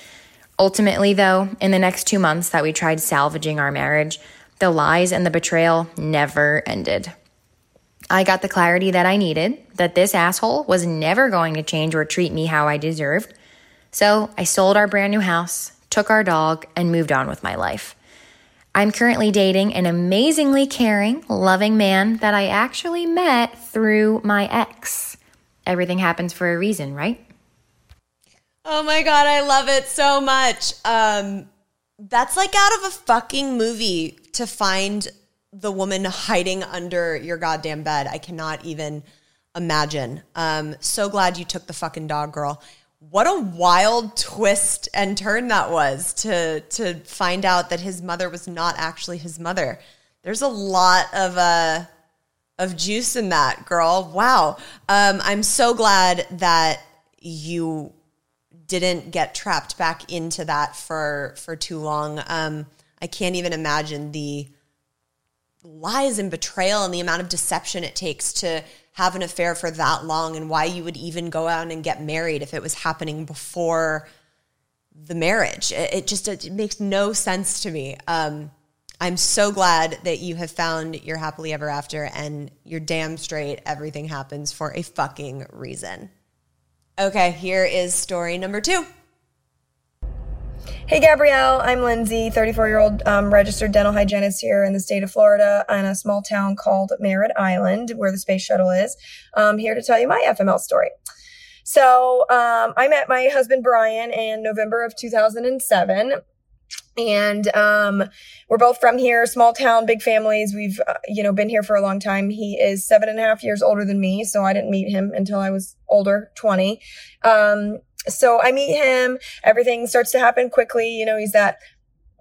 Ultimately, though, in the next two months that we tried salvaging our marriage, the lies and the betrayal never ended. I got the clarity that I needed that this asshole was never going to change or treat me how I deserved. So I sold our brand new house, took our dog, and moved on with my life. I'm currently dating an amazingly caring, loving man that I actually met through my ex. Everything happens for a reason, right? Oh my god, I love it so much. Um, that's like out of a fucking movie to find the woman hiding under your goddamn bed. I cannot even imagine. Um, so glad you took the fucking dog, girl. What a wild twist and turn that was to to find out that his mother was not actually his mother. There's a lot of uh of juice in that, girl. Wow. Um, I'm so glad that you didn't get trapped back into that for for too long. Um, I can't even imagine the lies and betrayal and the amount of deception it takes to have an affair for that long and why you would even go out and get married if it was happening before the marriage. It, it just it makes no sense to me. Um, I'm so glad that you have found your happily ever after and you're damn straight everything happens for a fucking reason. Okay, here is story number two. Hey, Gabrielle. I'm Lindsay, 34 year old um, registered dental hygienist here in the state of Florida in a small town called Merritt Island, where the space shuttle is. I'm here to tell you my FML story. So, um, I met my husband Brian in November of 2007 and um, we're both from here small town big families we've uh, you know been here for a long time he is seven and a half years older than me so i didn't meet him until i was older 20 um, so I meet him. Everything starts to happen quickly. You know, he's that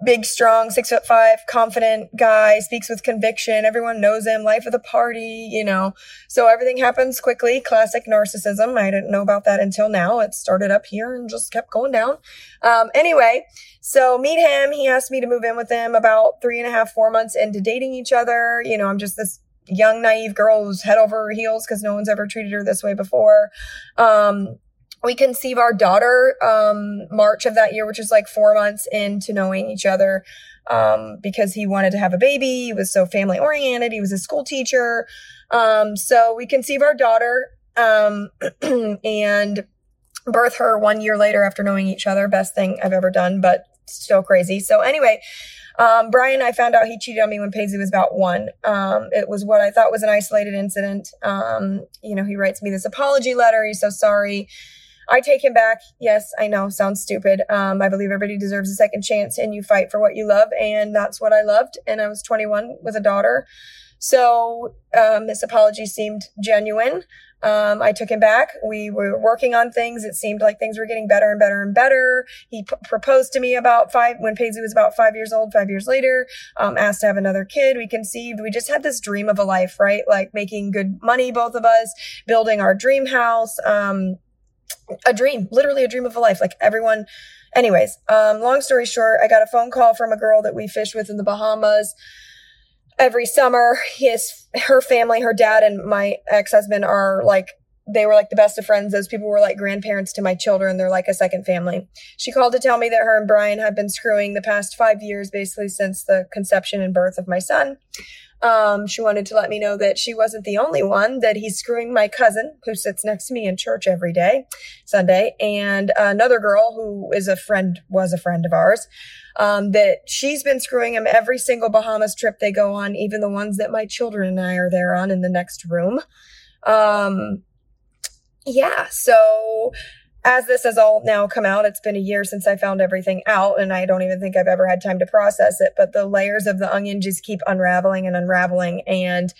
big, strong, six foot five, confident guy, speaks with conviction. Everyone knows him, life of the party, you know. So everything happens quickly. Classic narcissism. I didn't know about that until now. It started up here and just kept going down. Um, anyway, so meet him. He asked me to move in with him about three and a half, four months into dating each other. You know, I'm just this young, naive girl who's head over heels because no one's ever treated her this way before. Um, we conceive our daughter um, March of that year, which is like four months into knowing each other. Um, because he wanted to have a baby. He was so family oriented. He was a school teacher. Um, so we conceive our daughter um, and birth her one year later after knowing each other. Best thing I've ever done, but still crazy. So anyway, um, Brian, I found out he cheated on me when Paisley was about one. Um, it was what I thought was an isolated incident. You know, he writes me this apology letter. He's so sorry. I take him back. Yes, I know, sounds stupid. Um, I believe everybody deserves a second chance and you fight for what you love. And that's what I loved. And I was 21 with a daughter. So um, this apology seemed genuine. Um, I took him back. We were working on things. It seemed like things were getting better and better and better. He p- proposed to me about five, when Paisley was about five years old, five years later, um, asked to have another kid. We conceived. We just had this dream of a life, right? Like making good money, both of us, building our dream house. Um, a dream, literally a dream of a life. Like everyone, anyways, um, long story short, I got a phone call from a girl that we fish with in the Bahamas every summer. His, her family, her dad and my ex-husband are like, they were like the best of friends. Those people were like grandparents to my children. They're like a second family. She called to tell me that her and Brian have been screwing the past five years, basically since the conception and birth of my son. Um, she wanted to let me know that she wasn't the only one, that he's screwing my cousin who sits next to me in church every day, Sunday, and another girl who is a friend, was a friend of ours, um, that she's been screwing him every single Bahamas trip they go on, even the ones that my children and I are there on in the next room. Um, yeah, so as this has all now come out, it's been a year since I found everything out, and I don't even think I've ever had time to process it. But the layers of the onion just keep unraveling and unraveling. And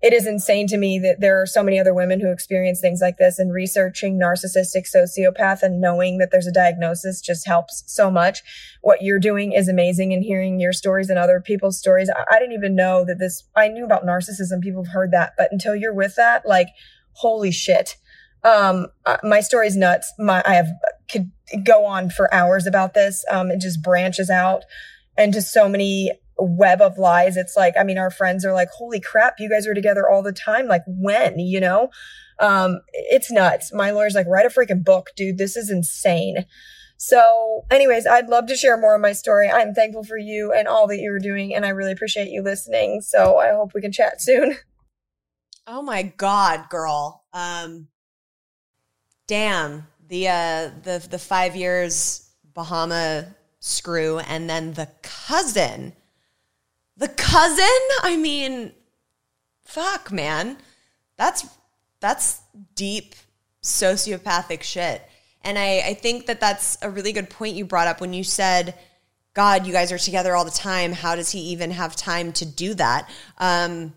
it is insane to me that there are so many other women who experience things like this and researching narcissistic sociopath and knowing that there's a diagnosis just helps so much. What you're doing is amazing and hearing your stories and other people's stories. I, I didn't even know that this, I knew about narcissism. People have heard that, but until you're with that, like, holy shit um, uh, my story's nuts. My, I have could go on for hours about this. Um, it just branches out into so many web of lies. It's like, I mean, our friends are like, holy crap, you guys are together all the time. Like when, you know? Um, it's nuts. My lawyer's like, write a freaking book, dude. This is insane. So, anyways, I'd love to share more of my story. I'm thankful for you and all that you're doing, and I really appreciate you listening. So, I hope we can chat soon. Oh my God, girl. Um, damn the uh the the five years Bahama screw and then the cousin. The cousin? I mean, fuck, man. That's that's deep sociopathic shit. And I, I think that that's a really good point you brought up when you said, God, you guys are together all the time. How does he even have time to do that? Um,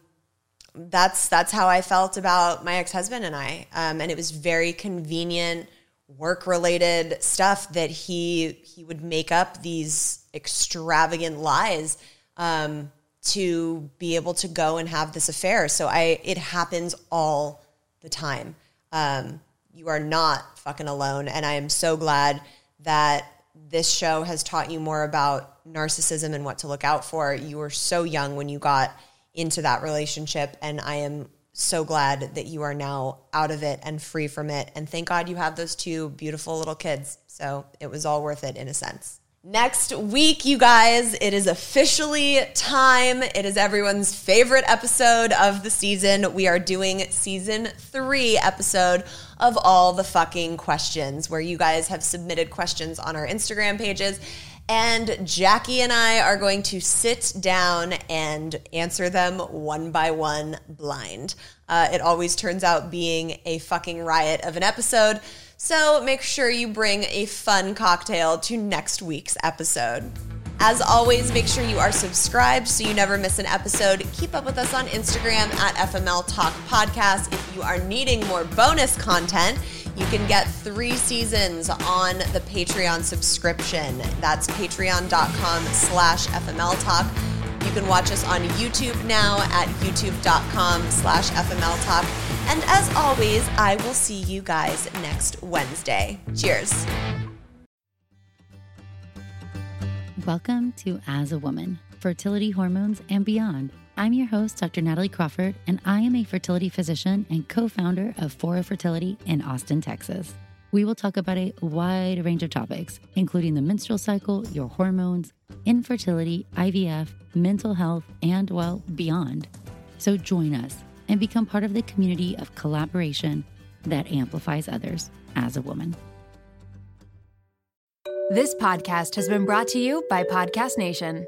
that's that's how I felt about my ex husband and I, um, and it was very convenient work related stuff that he he would make up these extravagant lies um, to be able to go and have this affair. So I it happens all the time. Um, you are not fucking alone, and I am so glad that this show has taught you more about narcissism and what to look out for. You were so young when you got into that relationship. And I am so glad that you are now out of it and free from it. And thank God you have those two beautiful little kids. So it was all worth it in a sense. Next week, you guys, it is officially time. It is everyone's favorite episode of the season. We are doing season three episode of All the Fucking Questions, where you guys have submitted questions on our Instagram pages and Jackie and I are going to sit down and answer them one by one blind. Uh, it always turns out being a fucking riot of an episode. So make sure you bring a fun cocktail to next week's episode. As always, make sure you are subscribed so you never miss an episode. Keep up with us on Instagram at FML Talk Podcast. If you are needing more bonus content, you can get three seasons on the Patreon subscription. That's patreon.com slash FML Talk. You can watch us on YouTube now at youtube.com slash FML Talk. And as always, I will see you guys next Wednesday. Cheers. Welcome to As a Woman, Fertility Hormones and Beyond. I'm your host, Dr. Natalie Crawford, and I am a fertility physician and co founder of Fora Fertility in Austin, Texas. We will talk about a wide range of topics, including the menstrual cycle, your hormones, infertility, IVF, mental health, and, well, beyond. So join us and become part of the community of collaboration that amplifies others as a woman. This podcast has been brought to you by Podcast Nation.